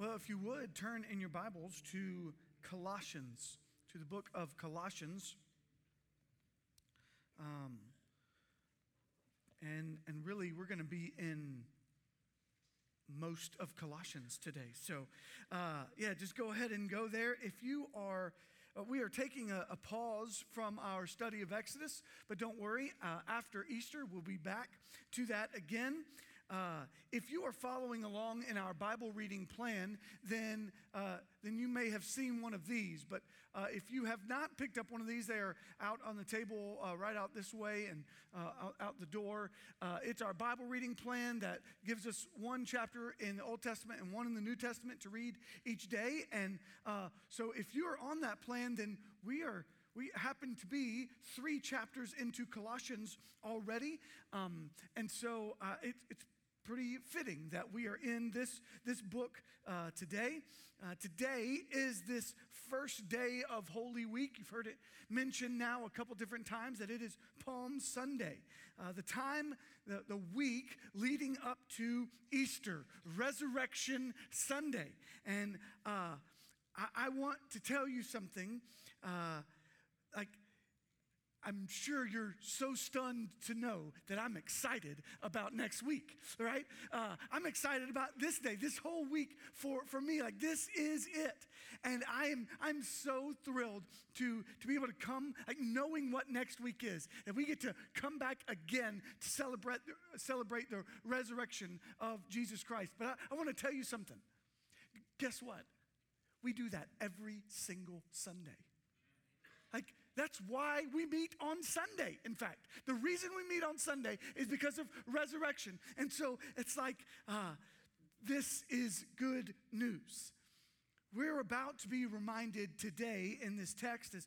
Well, if you would, turn in your Bibles to Colossians, to the book of Colossians. Um, and, and really, we're going to be in most of Colossians today. So, uh, yeah, just go ahead and go there. If you are, uh, we are taking a, a, pause from our study of Exodus, but don't worry, uh, after Easter, we'll be back to that again. Uh, if you are following along in our Bible reading plan, then, uh, then you may have seen one of these. But uh, if you have not picked up one of these, they are out on the table uh, right out this way and uh, out, out, the door. Uh, it's our Bible reading plan that gives us one chapter in the Old Testament and one in the New Testament to read each day. And so if you are on that plan, then we are we happen to be three chapters into Colossians already. Um, and so uh, it, it's pretty fitting that we are in this, this book uh, today. Uh, today is this first day of Holy Week. You've heard it mentioned now a couple different times that it is Palm Sunday, uh, the time, the, the week leading up to Easter, Resurrection Sunday. And uh, I, I, want to tell you something uh, like, I'm sure you're so stunned to know that I'm excited about next week, right? Uh, I'm excited about this day, this whole week for, for me. Like, this is it. And I am, I'm so thrilled to, to be able to come, like, knowing what next week is. And we get to come back again to celebrate, celebrate the resurrection of Jesus Christ. But I, I want to tell you something. Guess what? We do that every single Sunday. Like, that's why we meet on Sunday, in fact. The reason we meet on Sunday is because of resurrection. And so it's like, uh, this is good news. We're about to be reminded today in this text is,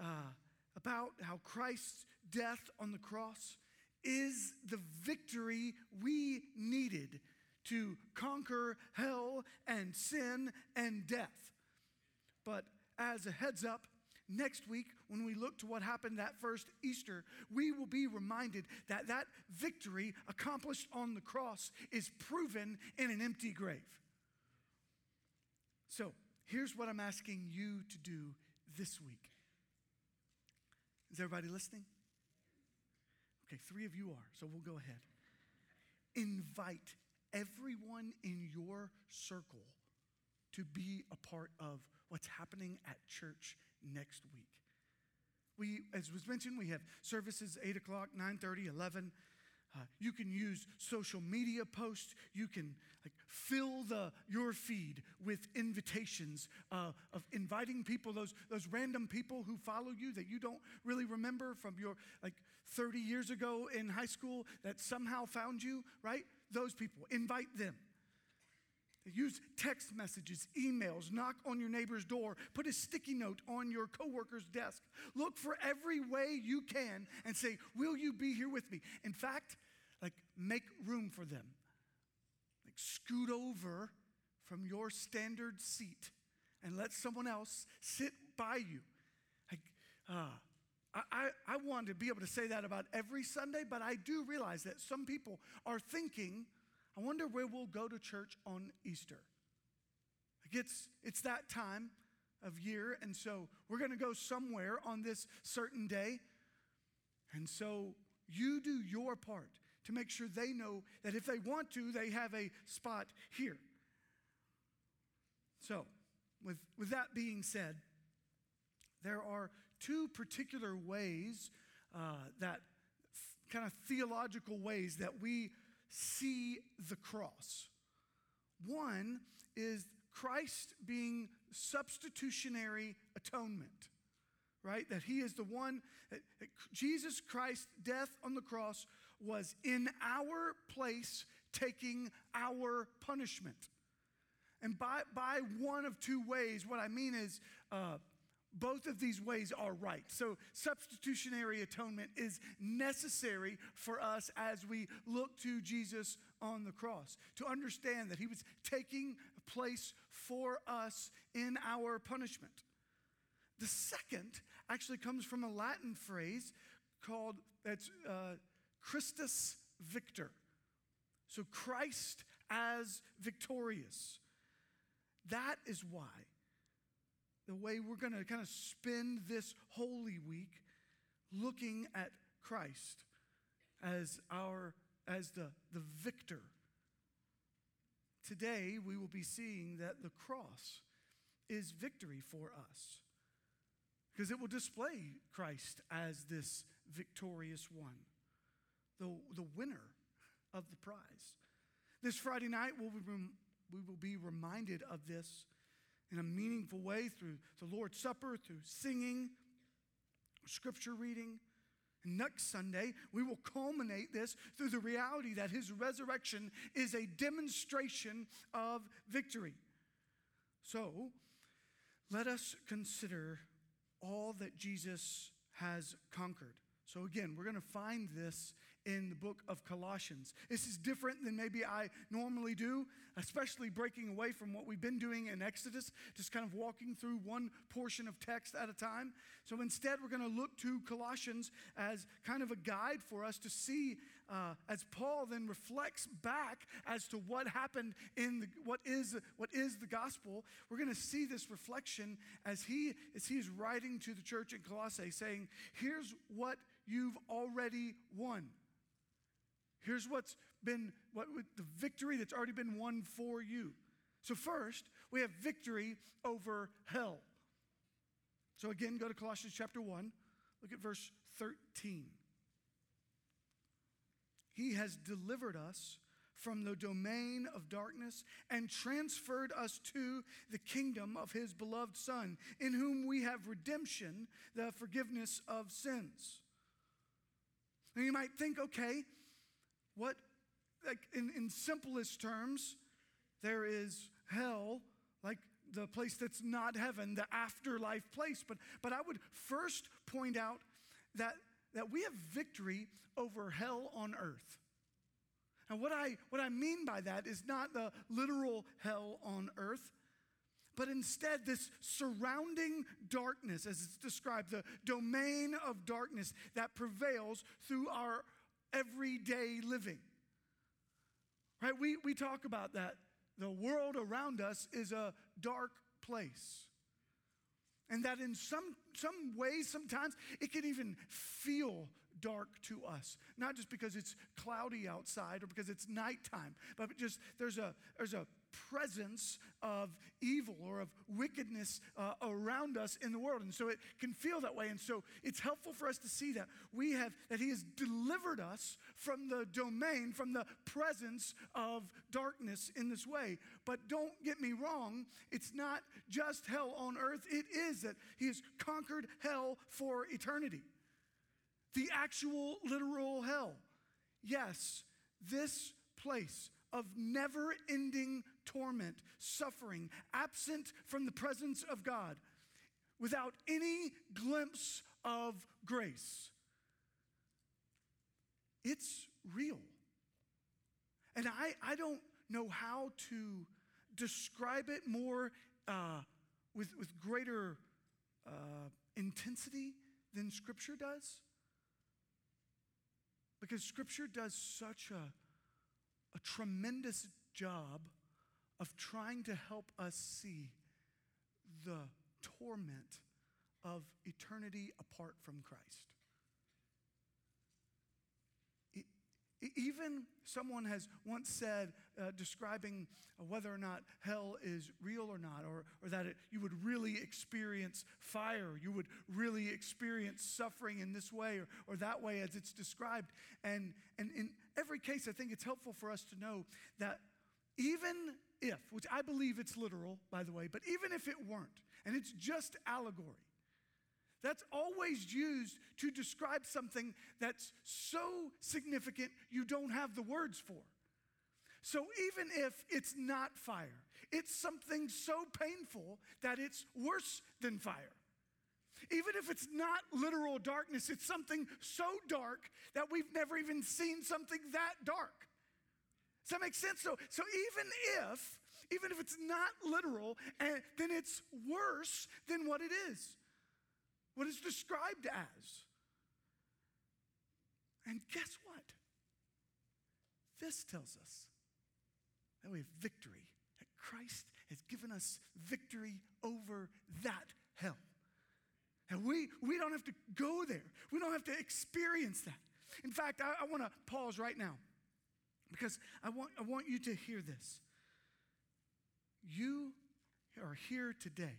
uh, about how Christ's death on the cross is the victory we needed to conquer hell and sin and death. But as a heads up, Next week, when we look to what happened that first Easter, we will be reminded that that victory accomplished on the cross is proven in an empty grave. So, here's what I'm asking you to do this week. Is everybody listening? Okay, three of you are, so we'll go ahead. Invite everyone in your circle to be a part of what's happening at church next week. We, as was mentioned, we have services 8 o'clock, 9:30, 11. Uh, you can use social media posts. You can like fill the your feed with invitations uh, of inviting people, those those random people who follow you that you don't really remember from your like 30 years ago in high school that somehow found you. Right? Those people. Invite them. Use text messages, emails, knock on your neighbor's door, put a sticky note on your coworker's desk. Look for every way you can and say, Will you be here with me? In fact, like make room for them. Like scoot over from your standard seat and let someone else sit by you. Like, uh, I, I want to be able to say that about every Sunday, but I do realize that some people are thinking, I wonder where we'll go to church on Easter. It's, it's that time of year, and so we're going to go somewhere on this certain day. And so you do your part to make sure they know that if they want to, they have a spot here. So, with, with that being said, there are two particular ways uh, that kind of theological ways that we see the cross. One is Christ being substitutionary atonement, right? That he is the one, Jesus Christ's death on the cross was in our place, taking our punishment. And by, by one of two ways, what I mean is uh, both of these ways are right. So, substitutionary atonement is necessary for us as we look to Jesus on the cross to understand that he was taking place for us in our punishment. The second actually comes from a Latin phrase called that's uh, Christus Victor. So, Christ as victorious. that is why the way we're going to kind of spend this Holy Week looking at Christ as our as the, the victor. Today we will be seeing that the cross is victory for us because it will display Christ as this victorious one, the, the winner of the prize. This Friday night, we'll be, we will be reminded of this in a meaningful way through the Lord's Supper, through singing, scripture reading. And next Sunday, we will culminate this through the reality that his resurrection is a demonstration of victory. So, let us consider all that Jesus has conquered. So, again, we're going to find this in the book of Colossians. This is different than maybe I normally do, especially breaking away from what we've been doing in Exodus, just kind of walking through one portion of text at a time. So instead, we're going to look to Colossians as kind of a guide for us to see, uh, as Paul then reflects back as to what happened in the, what is what is the gospel. We're going to see this reflection as he as he is writing to the church in Colossae, saying, "Here's what you've already won." Here's what's been what the victory that's already been won for you. So first, we have victory over hell. So again, go to Colossians chapter 1, look at verse 13. He has delivered us from the domain of darkness and transferred us to the kingdom of his beloved Son, in whom we have redemption, the forgiveness of sins. And you might think, okay, what, like in, in simplest terms, there is hell, like the place that's not heaven, the afterlife place. But, but I would first point out that, that we have victory over hell on earth. And what I, what I mean by that is not the literal hell on earth, but instead this surrounding darkness, as it's described, the domain of darkness that prevails through our everyday living. Right? We, we talk about that. The world around us is a dark place. And that in some, some ways, sometimes it can even feel dark to us. Not just because it's cloudy outside or because it's nighttime, but just there's a, there's a presence of evil or of wickedness uh, around us in the world. And so it can feel that way. And so it's helpful for us to see that we have, that He has delivered us from the domain, from the presence of darkness in this way. But don't get me wrong, it's not just hell on earth, it is that He has conquered hell for eternity. The actual literal hell. Yes, this place of never ending torment, suffering, absent from the presence of God, without any glimpse of grace. It's real. And I, I don't know how to describe it more uh, with, with greater uh, intensity than Scripture does. Because Scripture does such a a tremendous job of trying to help us see the torment of eternity apart from Christ. Even someone has once said, uh, describing whether or not hell is real or not, or, or that it, you would really experience fire, you would really experience suffering in this way or, or that way as it's described. And, and in every case, I think it's helpful for us to know that even if, which I believe it's literal, by the way, but even if it weren't, and it's just allegory, that's always used to describe something that's so significant you don't have the words for. So even if it's not fire, it's something so painful that it's worse than fire. Even if it's not literal darkness, it's something so dark that we've never even seen something that dark. Does that make sense? So, so even if, even if it's not literal, and, eh, then it's worse than what it is what it's described as. And guess what? This tells us that we have victory, that Christ has given us victory over that hell. And we, we don't have to go there, we don't have to experience that. In fact, I, I want to pause right now because I want, I want you to hear this. You are here today.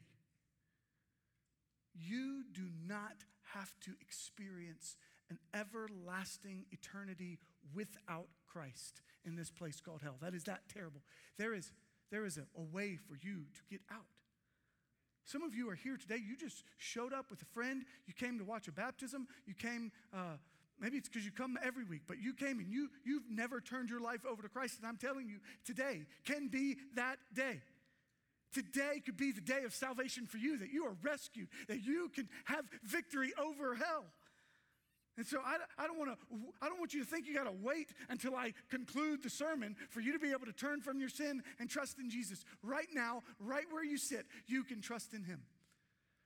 You do not have to experience an everlasting eternity without Christ in this place called hell. That is that terrible. There is, there is a, a way for you to get out. Some of you are here today. You just showed up with a friend. You came to watch a baptism. You came, uh, maybe it's because you come every week, but you came and you, you've never turned your life over to Christ. And I'm telling you, today can be that day. Today could be the day of salvation for you, that you are rescued, that you can have victory over hell. And so I, I don't want to I don't want you to think you got to wait until I conclude the sermon for you to be able to turn from your sin and trust in Jesus. Right now, right where you sit, you can trust in him.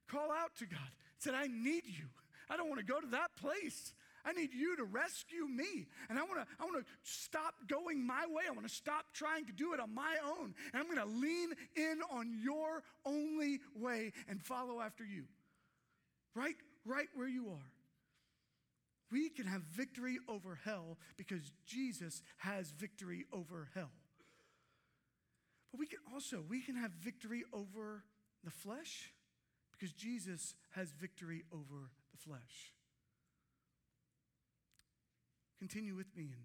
Call out to God. Said, I need you. I don't want to go to that place. I need you to rescue me. And I want to I want to stop going my way. I want to stop trying to do it on my own. And I'm going to lean in on your only way and follow after you. Right right where you are. We can have victory over hell because Jesus has victory over hell. But we can also we can have victory over the flesh because Jesus has victory over the flesh. Continue with me and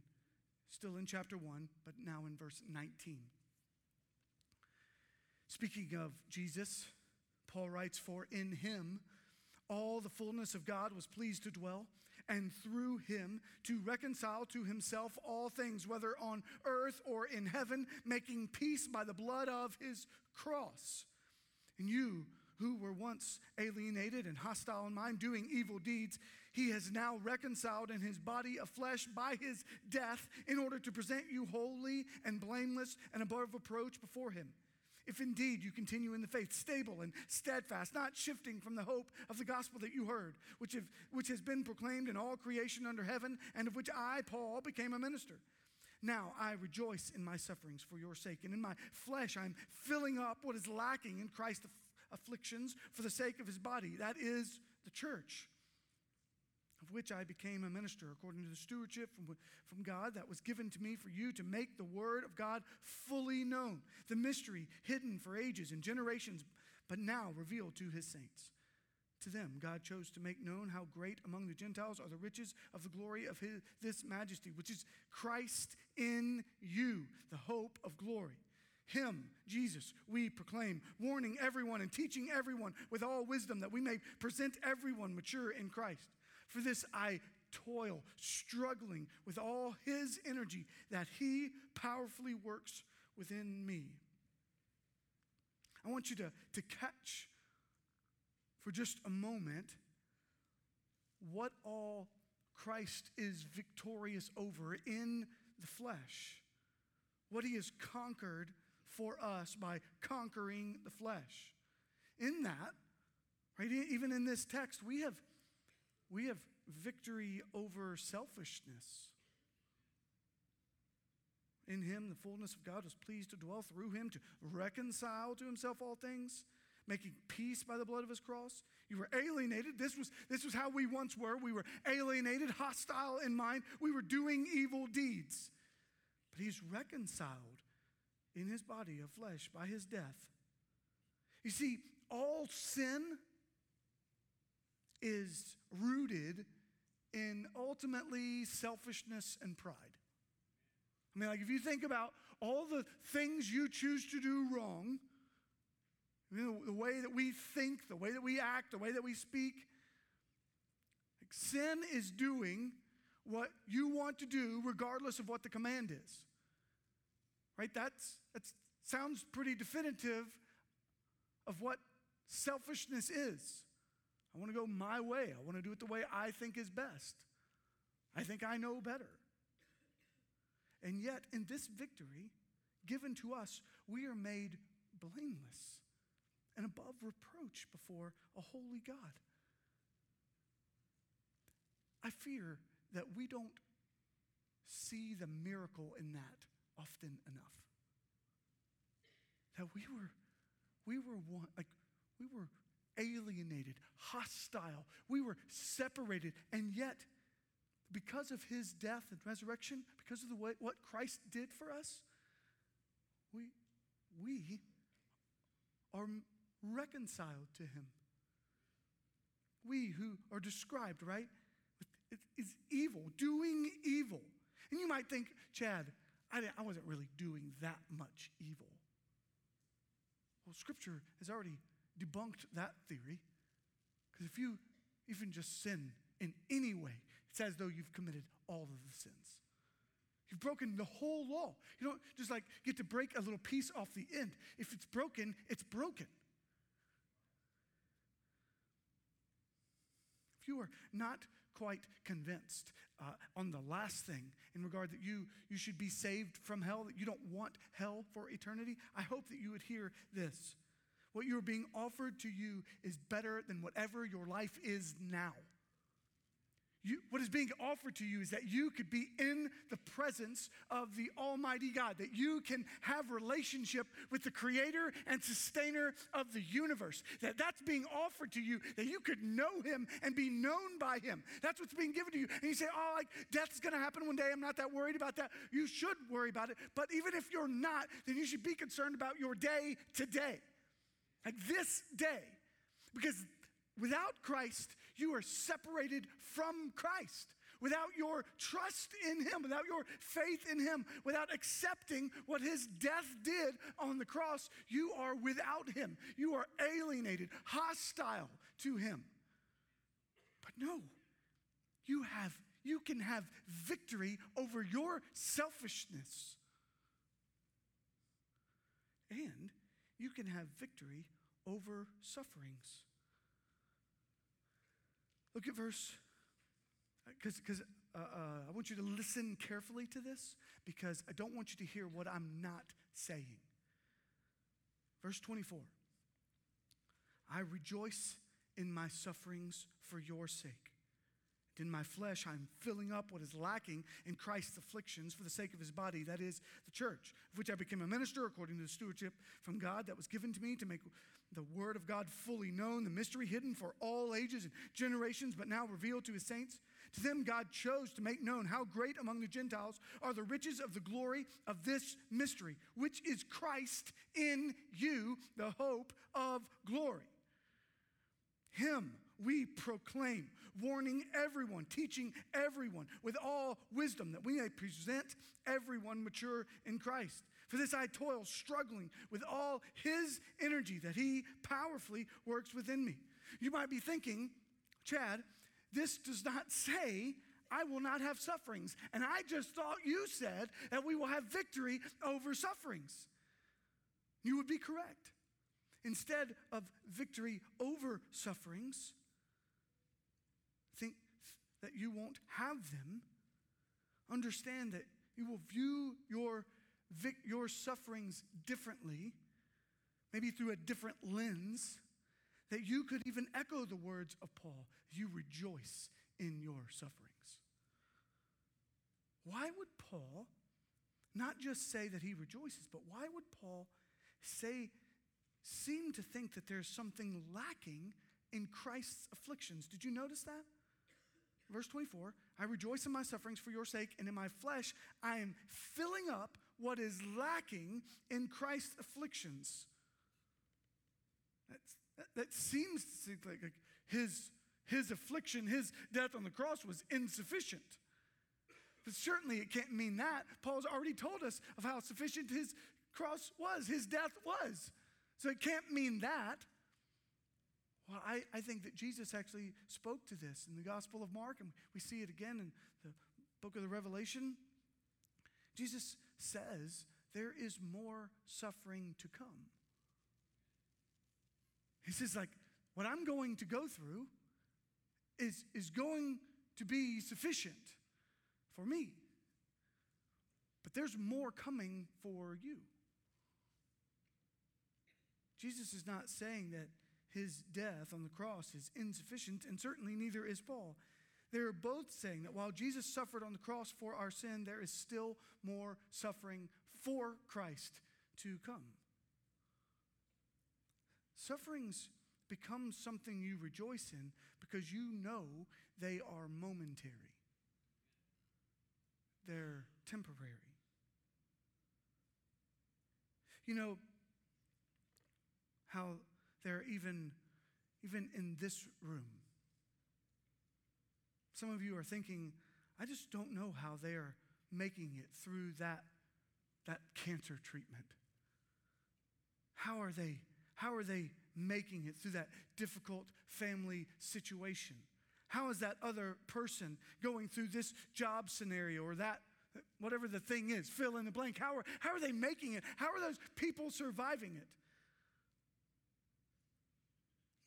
still in chapter 1, but now in verse 19. Speaking of Jesus, Paul writes, For in him all the fullness of God was pleased to dwell and through him to reconcile to himself all things, whether on earth or in heaven, making peace by the blood of his cross. And you, who were once alienated and hostile in mind, doing evil deeds, he has now reconciled in his body of flesh by his death in order to present you holy and blameless and above reproach before him. If indeed you continue in the faith, stable and steadfast, not shifting from the hope of the gospel that you heard, which, have, which has been proclaimed in all creation under heaven, and of which I, Paul, became a minister. Now I rejoice in my sufferings for your sake, and in my flesh I'm filling up what is lacking in Christ's afflictions for the sake of his body, that is the church which I became a minister according to the stewardship from, from God that was given to me for you to make the word of God fully known, the mystery hidden for ages and generations, but now revealed to his saints. To them, God chose to make known how great among the Gentiles are the riches of the glory of his, this majesty, which is Christ in you, the hope of glory. Him, Jesus, we proclaim, warning everyone and teaching everyone with all wisdom that we may present everyone mature in Christ. For this I toil, struggling with all his energy that he powerfully works within me. I want you to, to catch for just a moment what all Christ is victorious over in the flesh, what he has conquered for us by conquering the flesh. In that, right, even in this text, we have we have victory over selfishness. In him, the fullness of God was pleased to dwell through him to reconcile to himself all things, making peace by the blood of his cross. You were alienated. This was, this was how we once were. We were alienated, hostile in mind. We were doing evil deeds. But he's reconciled in his body of flesh by his death. You see, all sin is rooted in ultimately selfishness and pride. I mean, like if you think about all the things you choose to do wrong, you know, the way that we think, the way that we act, the way that we speak, like sin is doing what you want to do regardless of what the command is. Right? That's that sounds pretty definitive of what selfishness is. I want to go my way. I want to do it the way I think is best. I think I know better. And yet, in this victory given to us, we are made blameless and above reproach before a holy God. I fear that we don't see the miracle in that often enough. That we were, we were one, like, we were alienated, hostile, we were separated, and yet, because of his death and resurrection, because of the way, what Christ did for us, we, we are reconciled to him. We who are described, right, is evil, doing evil. And you might think, Chad, I, I wasn't really doing that much evil. Well, Scripture has already debunked that theory. Because if you even just sin in any way, it's as though you've committed all of the sins. You've broken the whole law. You don't just like get to break a little piece off the end. If it's broken, it's broken. If you are not quite convinced uh, on the last thing in regard that you, you should be saved from hell, that you don't want hell for eternity, I hope that you would hear this. What you're being offered to you is better than whatever your life is now. You, what is being offered to you is that you could be in the presence of the Almighty God, that you can have relationship with the creator and sustainer of the universe, that that's being offered to you, that you could know him and be known by him. That's what's being given to you. And you say, oh, like death's gonna happen one day. I'm not that worried about that. You should worry about it. But even if you're not, then you should be concerned about your day today. Like this day. Because without Christ, you are separated from Christ. Without your trust in Him, without your faith in Him, without accepting what His death did on the cross, you are without Him. You are alienated, hostile to Him. But no, you have you can have victory over your selfishness. And you can have victory over sufferings. Look at verse, because uh, uh, I want you to listen carefully to this because I don't want you to hear what I'm not saying. Verse 24 I rejoice in my sufferings for your sake. In my flesh, I'm filling up what is lacking in Christ's afflictions for the sake of his body, that is, the church, of which I became a minister according to the stewardship from God that was given to me to make the word of God fully known, the mystery hidden for all ages and generations, but now revealed to his saints. To them, God chose to make known how great among the Gentiles are the riches of the glory of this mystery, which is Christ in you, the hope of glory. Him we proclaim, warning everyone, teaching everyone with all wisdom, that we may present everyone mature in Christ. For this I toil, struggling with all his energy that he powerfully works within me. You might be thinking, Chad, this does not say I will not have sufferings. And I just thought you said that we will have victory over sufferings. You would be correct. Instead of victory over sufferings, that you won't have them. Understand that you will view your your sufferings differently, maybe through a different lens, that you could even echo the words of Paul you rejoice in your sufferings. Why would Paul not just say that he rejoices, but why would Paul say, seem to think that there's something lacking in Christ's afflictions? Did you notice that? Verse 24, I rejoice in my sufferings for your sake, and in my flesh I am filling up what is lacking in Christ's afflictions. That's, that, that seems to like, like his, his affliction, his death on the cross was insufficient. But certainly it can't mean that. Paul's already told us of how sufficient his cross was, his death was. So it can't mean that. Well, I, I think that Jesus actually spoke to this in the Gospel of Mark, and we see it again in the book of the Revelation. Jesus says there is more suffering to come. He says, like, what I'm going to go through is, is going to be sufficient for me. But there's more coming for you. Jesus is not saying that his death on the cross is insufficient, and certainly neither is Paul. They're both saying that while Jesus suffered on the cross for our sin, there is still more suffering for Christ to come. sufferings become something you rejoice in because you know they are momentary, they're temporary. You know how there even even in this room some of you are thinking I just don't know how they are making it through that that cancer treatment. How are they how are they making it through that difficult family situation? How is that other person going through this job scenario or that, whatever the thing is, fill in the blank? How are, how are they making it? How are those people surviving it?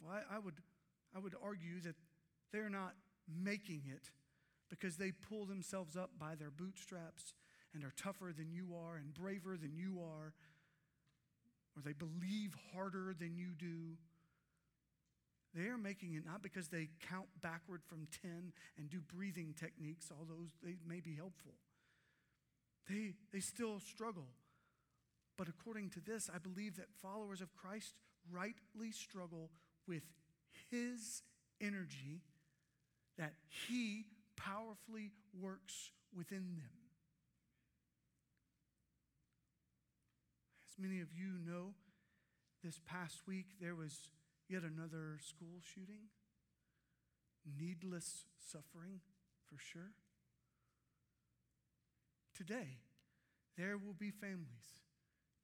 Well, I, I would, I would argue that they're not making it because they pull themselves up by their bootstraps and are tougher than you are and braver than you are or they believe harder than you do. They are making it not because they count backward from 10 and do breathing techniques, although they may be helpful. They, they still struggle. But according to this, I believe that followers of Christ rightly struggle with His energy that He powerfully works within them. As many of you know, this past week there was yet another school shooting. Needless suffering, for sure. Today, there will be families,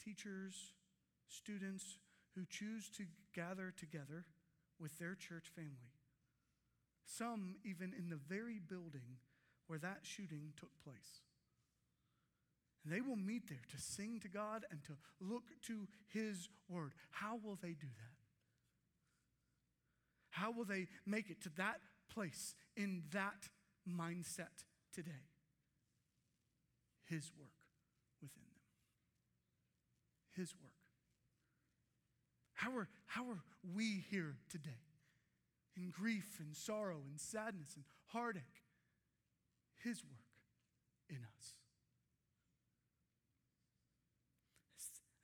teachers, students who choose to gather together with their church family. Some even in the very building where that shooting took place. And they will meet there to sing to God and to look to His Word. How will they do that? How will they make it to that place in that mindset today? His work within them. His work. How are, how are we here today? In grief and sorrow and sadness and heartache. His work in us.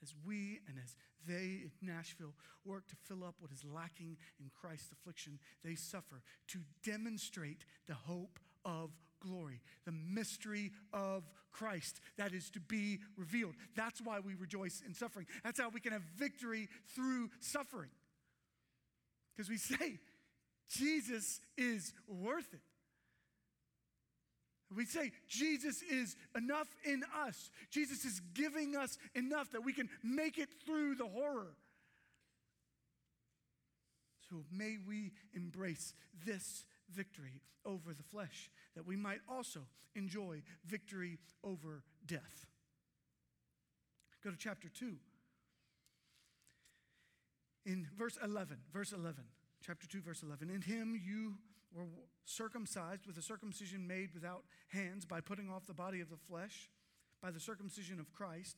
as we and as they in Nashville work to fill up what is lacking in Christ's affliction, they suffer to demonstrate the hope of glory, the mystery of Christ that is to be revealed. That's why we rejoice in suffering. That's how we can have victory through suffering. Because we say, Jesus is worth it. We say Jesus is enough in us. Jesus is giving us enough that we can make it through the horror. So may we embrace this victory over the flesh, that we might also enjoy victory over death. Go to chapter 2. In verse 11, verse 11, chapter 2, verse 11. In him you were circumcised with a circumcision made without hands by putting off the body of the flesh by the circumcision of Christ,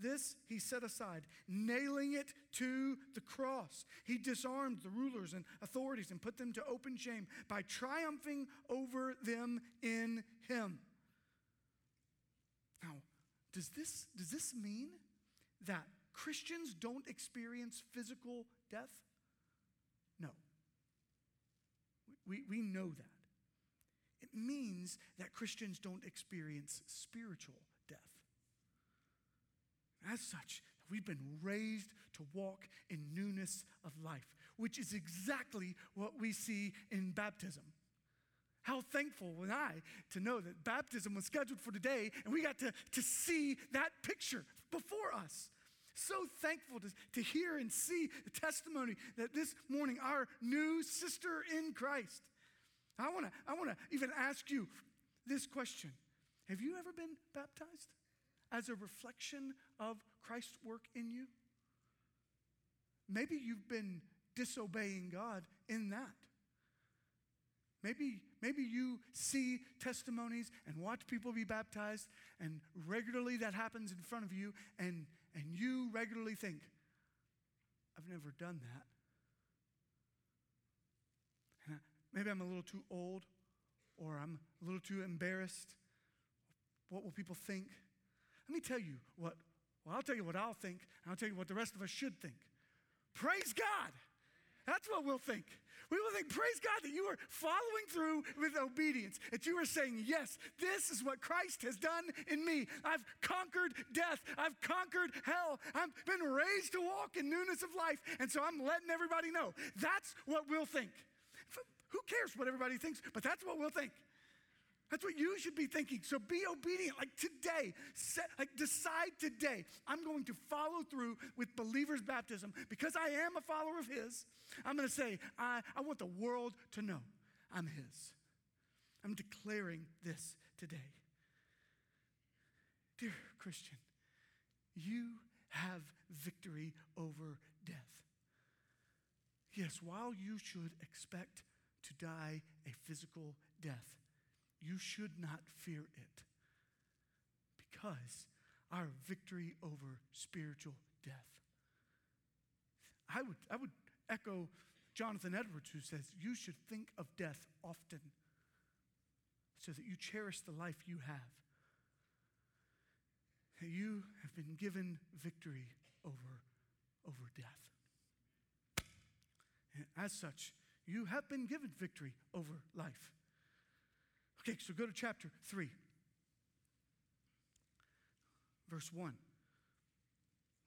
This he set aside, nailing it to the cross. He disarmed the rulers and authorities and put them to open shame by triumphing over them in him. Now, does this, does this mean that Christians don't experience physical death? No. We, we know that. It means that Christians don't experience spiritual. As such, we've been raised to walk in newness of life, which is exactly what we see in baptism. How thankful was I to know that baptism was scheduled for today and we got to, to see that picture before us. So thankful to, to hear and see the testimony that this morning our new sister in Christ. I wanna, I wanna even ask you this question Have you ever been baptized as a reflection of Christ's work in you? Maybe you've been disobeying God in that. Maybe, maybe you see testimonies and watch people be baptized, and regularly that happens in front of you, and, and you regularly think, I've never done that. I, maybe I'm a little too old, or I'm a little too embarrassed. What will people think? Let me tell you what, well, I'll tell you what I'll think, and I'll tell you what the rest of us should think. Praise God. That's what we'll think. We will think, praise God, that you are following through with obedience, that you are saying, yes, this is what Christ has done in me. I've conquered death, I've conquered hell, I've been raised to walk in newness of life, and so I'm letting everybody know. That's what we'll think. Who cares what everybody thinks, but that's what we'll think. That's what you should be thinking. So be obedient. Like today, set, like decide today, I'm going to follow through with believer's baptism because I am a follower of His. I'm going to say, I, I want the world to know I'm His. I'm declaring this today. Dear Christian, you have victory over death. Yes, while you should expect to die a physical death, you should not fear it because our victory over spiritual death. I would, I would echo Jonathan Edwards, who says, You should think of death often so that you cherish the life you have. You have been given victory over, over death. And as such, you have been given victory over life. Okay, so go to chapter 3, verse 1.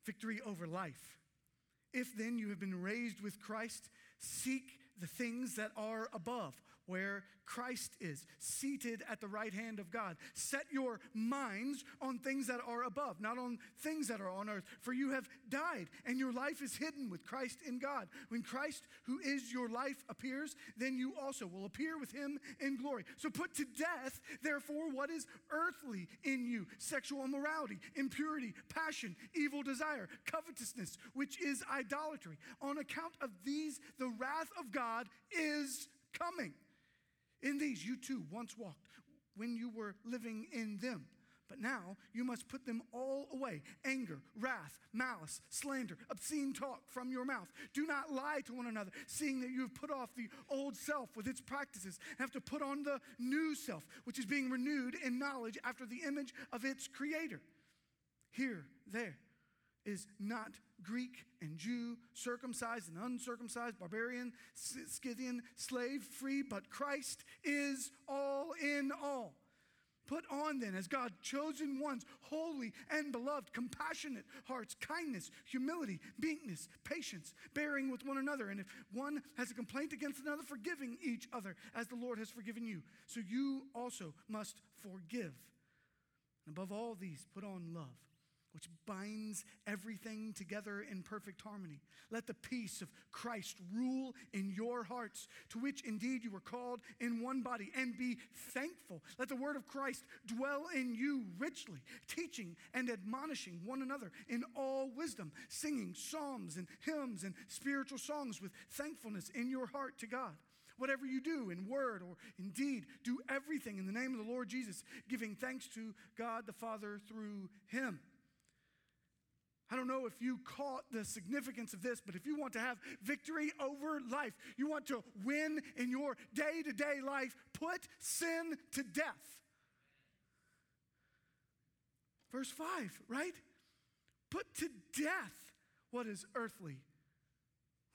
Victory over life. If then you have been raised with Christ, seek the things that are above, where Christ is, seated at the right hand of God. Set your minds on things that are above, not on things that are on earth. For you have died, and your life is hidden with Christ in God. When Christ, who is your life, appears, then you also will appear with him in glory. So put to death, therefore, what is earthly in you sexual immorality, impurity, passion, evil desire, covetousness, which is idolatry. On account of these, the wrath of God is coming. In these you too once walked when you were living in them. But now you must put them all away anger, wrath, malice, slander, obscene talk from your mouth. Do not lie to one another, seeing that you have put off the old self with its practices and have to put on the new self, which is being renewed in knowledge after the image of its creator. Here, there is not Greek and Jew, circumcised and uncircumcised, barbarian, Scythian, slave, free, but Christ is all in all. Put on then, as God chosen ones, holy and beloved, compassionate hearts, kindness, humility, meekness, patience, bearing with one another. And if one has a complaint against another, forgiving each other as the Lord has forgiven you. So you also must forgive. And above all these, put on love which binds everything together in perfect harmony. Let the peace of Christ rule in your hearts, to which indeed you were called in one body, and be thankful. Let the word of Christ dwell in you richly, teaching and admonishing one another in all wisdom, singing psalms and hymns and spiritual songs with thankfulness in your heart to God. Whatever you do in word or in deed, do everything in the name of the Lord Jesus, giving thanks to God the Father through him. I don't know if you caught the significance of this, but if you want to have victory over life, you want to win in your day to day life, put sin to death. Verse 5, right? Put to death what is earthly,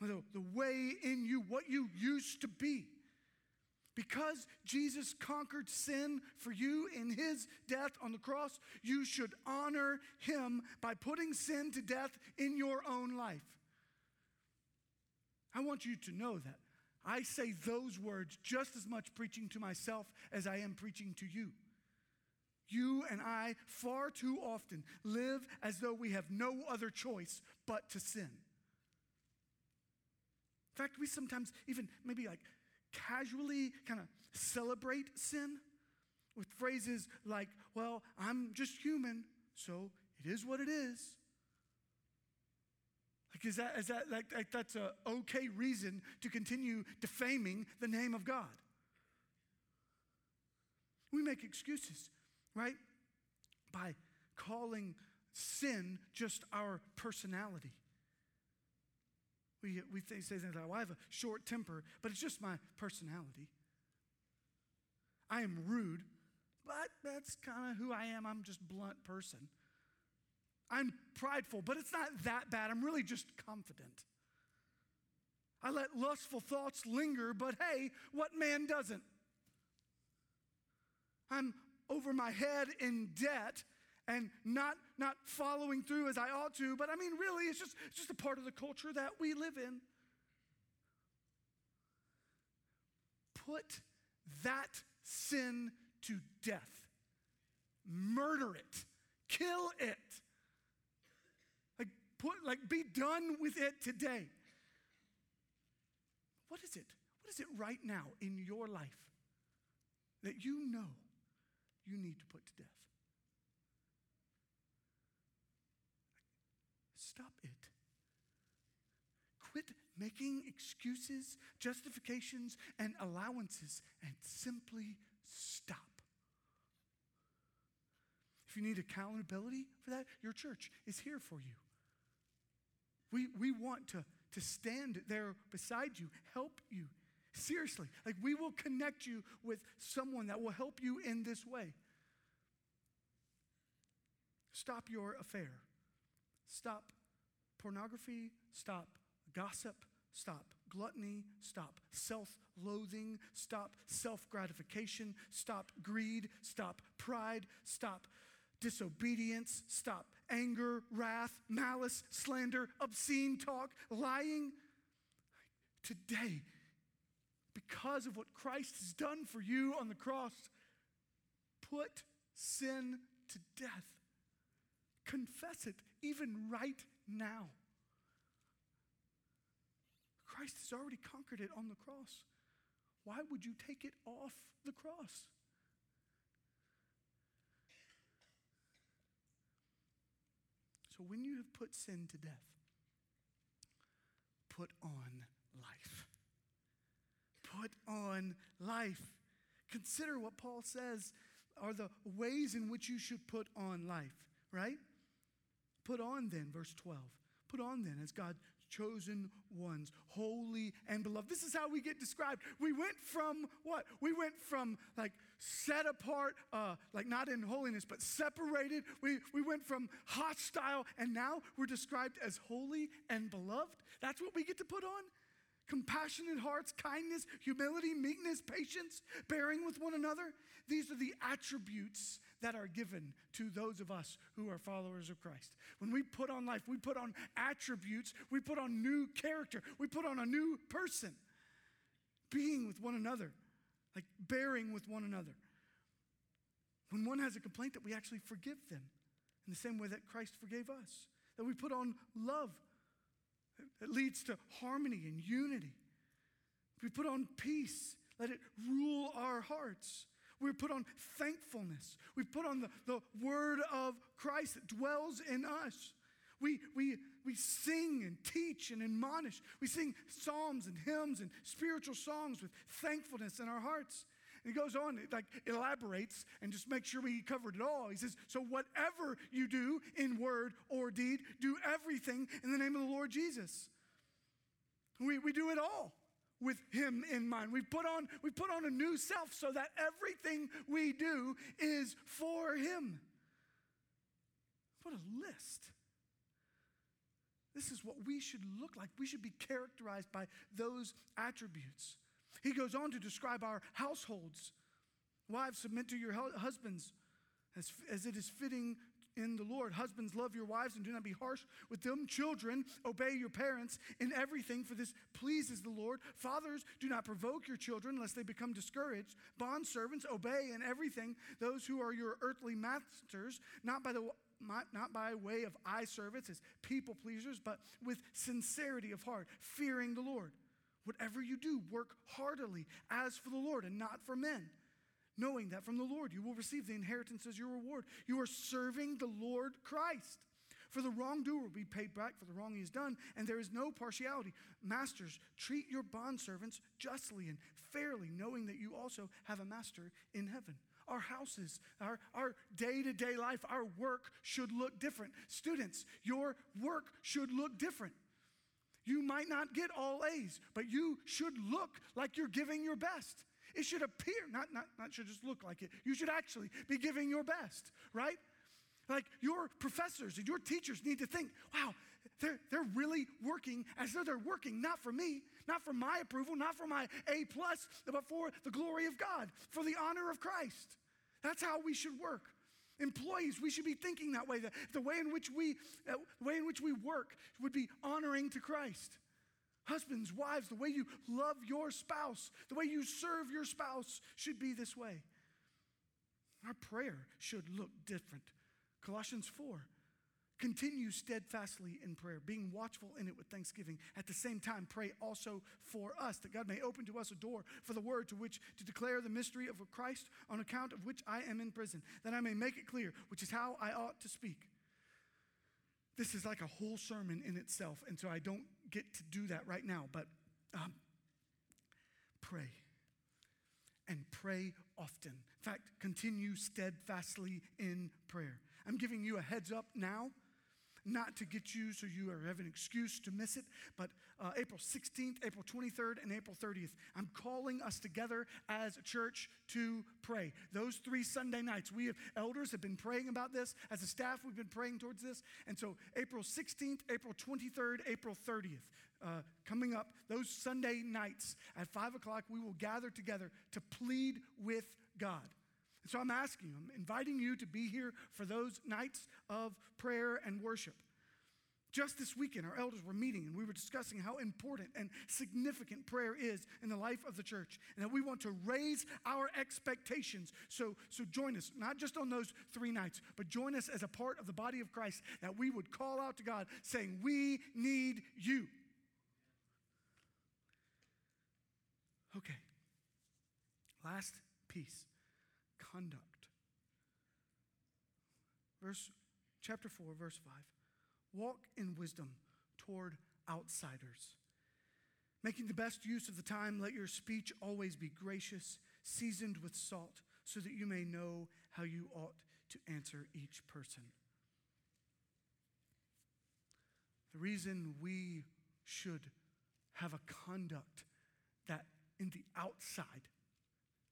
the, the way in you, what you used to be. Because Jesus conquered sin for you in his death on the cross, you should honor him by putting sin to death in your own life. I want you to know that. I say those words just as much preaching to myself as I am preaching to you. You and I far too often live as though we have no other choice but to sin. In fact, we sometimes even maybe like casually kind of celebrate sin with phrases like, well, I'm just human, so it is what it is. Like, is that, is that like, like that's a okay reason to continue defaming the name of God? We make excuses, right? By calling sin just our personality. We, we say things like, well, I have a short temper, but it's just my personality. I am rude, but that's kind of who I am. I'm just blunt person. I'm prideful, but it's not that bad. I'm really just confident. I let lustful thoughts linger, but hey, what man doesn't? I'm over my head in debt and not, not following through as I ought to, but I mean, really, it's just, it's just a part of the culture that we live in. Put that sin to death, murder it, kill it. Like, put, like, be done with it today. What is it? What is it right now in your life that you know you need to put to death? Stop it. Quit making excuses, justifications, and allowances and simply stop. If you need accountability for that, your church is here for you. We, we want to, to stand there beside you, help you. Seriously, like we will connect you with someone that will help you in this way. Stop your affair. Stop pornography. Stop gossip. Stop gluttony. Stop self loathing. Stop self gratification. Stop greed. Stop pride. Stop disobedience. Stop anger, wrath, malice, slander, obscene talk, lying. Today, because of what Christ has done for you on the cross, put sin to death. Confess it even right now. Christ has already conquered it on the cross. Why would you take it off the cross? So when you have put sin to death, put on life. Put on life. Consider what Paul says are the ways in which you should put on life, right? Put on then, verse 12. Put on then as God chosen ones, holy and beloved. This is how we get described. We went from what? We went from like set apart, uh, like not in holiness, but separated. We, we went from hostile, and now we're described as holy and beloved. That's what we get to put on compassionate hearts, kindness, humility, meekness, patience, bearing with one another. These are the attributes that are given to those of us who are followers of Christ. When we put on life, we put on attributes, we put on new character, we put on a new person, being with one another, like bearing with one another. When one has a complaint, that we actually forgive them in the same way that Christ forgave us, that we put on love that leads to harmony and unity. We put on peace, let it rule our hearts. We put on thankfulness. We put on the, the word of Christ that dwells in us. We, we, we sing and teach and admonish. We sing psalms and hymns and spiritual songs with thankfulness in our hearts. And he goes on, like elaborates and just make sure we covered it all. He says, So whatever you do in word or deed, do everything in the name of the Lord Jesus. We, we do it all with him in mind. We put on we put on a new self so that everything we do is for him. What a list. This is what we should look like. We should be characterized by those attributes. He goes on to describe our households. Wives, submit to your husbands as, as it is fitting in the Lord. Husbands, love your wives and do not be harsh with them. Children, obey your parents in everything, for this pleases the Lord. Fathers, do not provoke your children lest they become discouraged. Bond servants, obey in everything those who are your earthly masters, not by the not by way of eye service as people pleasers, but with sincerity of heart, fearing the Lord. Whatever you do, work heartily as for the Lord and not for men knowing that from the Lord you will receive the inheritance as your reward. You are serving the Lord Christ. For the wrongdoer will be paid back for the wrong he has done, and there is no partiality. Masters, treat your bondservants justly and fairly, knowing that you also have a master in heaven. our houses, our, our day-to-day life, our work should look different. Students, your work should look different. You might not get all A's, but you should look like you're giving your best. It should appear, not, not, not should just look like it. You should actually be giving your best, right? Like your professors and your teachers need to think, wow, they're, they're really working as though they're working not for me, not for my approval, not for my A plus, but for the glory of God, for the honor of Christ. That's how we should work. Employees, we should be thinking that way. The, the way in which we, uh, the way in which we work would be honoring to Christ. Husbands, wives, the way you love your spouse, the way you serve your spouse should be this way. Our prayer should look different. Colossians 4 Continue steadfastly in prayer, being watchful in it with thanksgiving. At the same time, pray also for us, that God may open to us a door for the word to which to declare the mystery of Christ, on account of which I am in prison, that I may make it clear, which is how I ought to speak. This is like a whole sermon in itself, and so I don't get to do that right now, but um, pray. And pray often. In fact, continue steadfastly in prayer. I'm giving you a heads up now not to get you so you have an excuse to miss it, but uh, April 16th, April 23rd, and April 30th, I'm calling us together as a church to pray. Those three Sunday nights, we have elders have been praying about this. As a staff, we've been praying towards this. And so April 16th, April 23rd, April 30th, uh, coming up, those Sunday nights at 5 o'clock, we will gather together to plead with God. So I'm asking, I'm inviting you to be here for those nights of prayer and worship. Just this weekend, our elders were meeting and we were discussing how important and significant prayer is in the life of the church and that we want to raise our expectations. So, so join us, not just on those three nights, but join us as a part of the body of Christ that we would call out to God saying, We need you. Okay. Last piece conduct. Verse chapter 4, verse 5. Walk in wisdom toward outsiders. Making the best use of the time, let your speech always be gracious, seasoned with salt, so that you may know how you ought to answer each person. The reason we should have a conduct that in the outside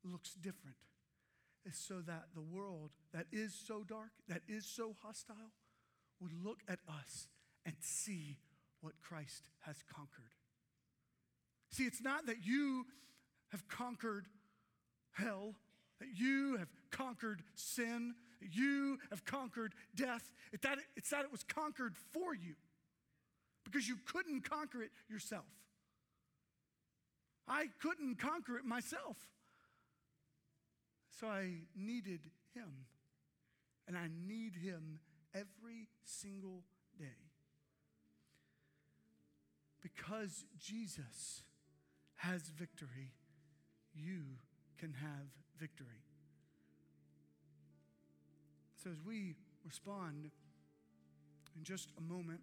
looks different is so that the world that is so dark, that is so hostile, would look at us and see what Christ has conquered. See, it's not that you have conquered hell, that you have conquered sin, that you have conquered death. It's that, it's that it was conquered for you because you couldn't conquer it yourself. I couldn't conquer it myself. So I needed him. And I need him every single day. Because Jesus has victory, you can have victory. So as we respond in just a moment,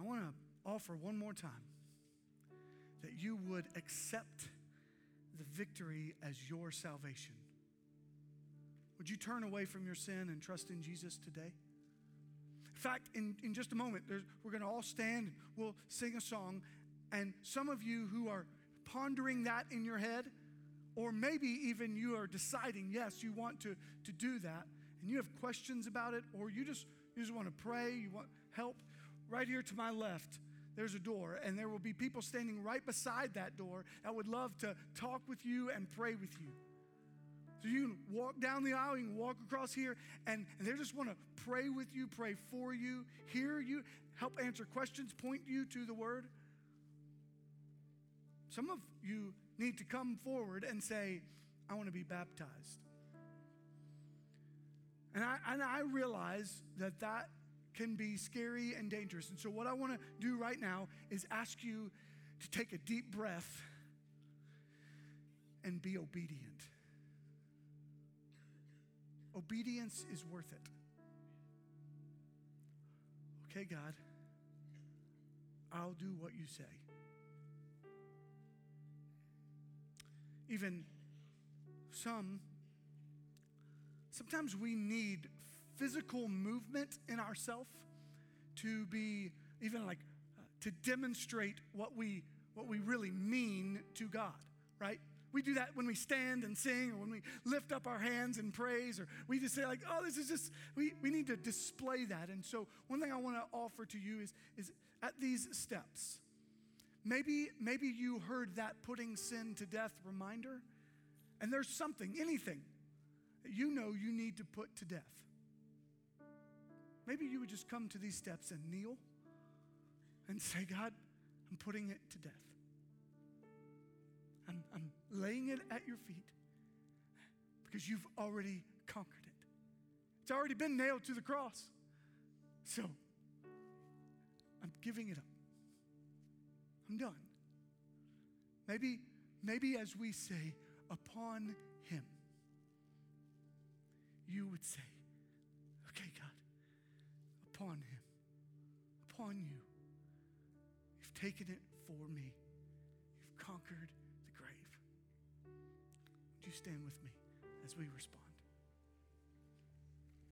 I want to offer one more time that you would accept the victory as your salvation. Would you turn away from your sin and trust in Jesus today? In fact, in, in just a moment, we're going to all stand, and we'll sing a song, and some of you who are pondering that in your head, or maybe even you are deciding, yes, you want to, to do that, and you have questions about it, or you just, you just want to pray, you want help, right here to my left, there's a door, and there will be people standing right beside that door that would love to talk with you and pray with you. So you can walk down the aisle, you can walk across here, and, they just want to pray with you, pray for you, hear you, help answer questions, point you to the word. Some of you need to come forward and say, I want to be baptized. And I, and I realize that that can be scary and dangerous. And so, what I want to do right now is ask you to take a deep breath and be obedient. Obedience is worth it. Okay, God, I'll do what you say. Even some, sometimes we need physical movement in ourself to be even like uh, to demonstrate what we what we really mean to God, right? We do that when we stand and sing or when we lift up our hands in praise or we just say like, oh, this is just, we, we need to display that. And so one thing I want to offer to you is, is at these steps, maybe, maybe you heard that putting sin to death reminder and there's something, anything that you know you need to put to death. Maybe you would just come to these steps and kneel and say, God, I'm putting it to death. I'm, I'm laying it at your feet because you've already conquered it. It's already been nailed to the cross. So I'm giving it up. I'm done. Maybe, maybe as we say, upon him, you would say, upon him, upon you, you've taken it for me. You've conquered the grave. Would you stand with me as we respond?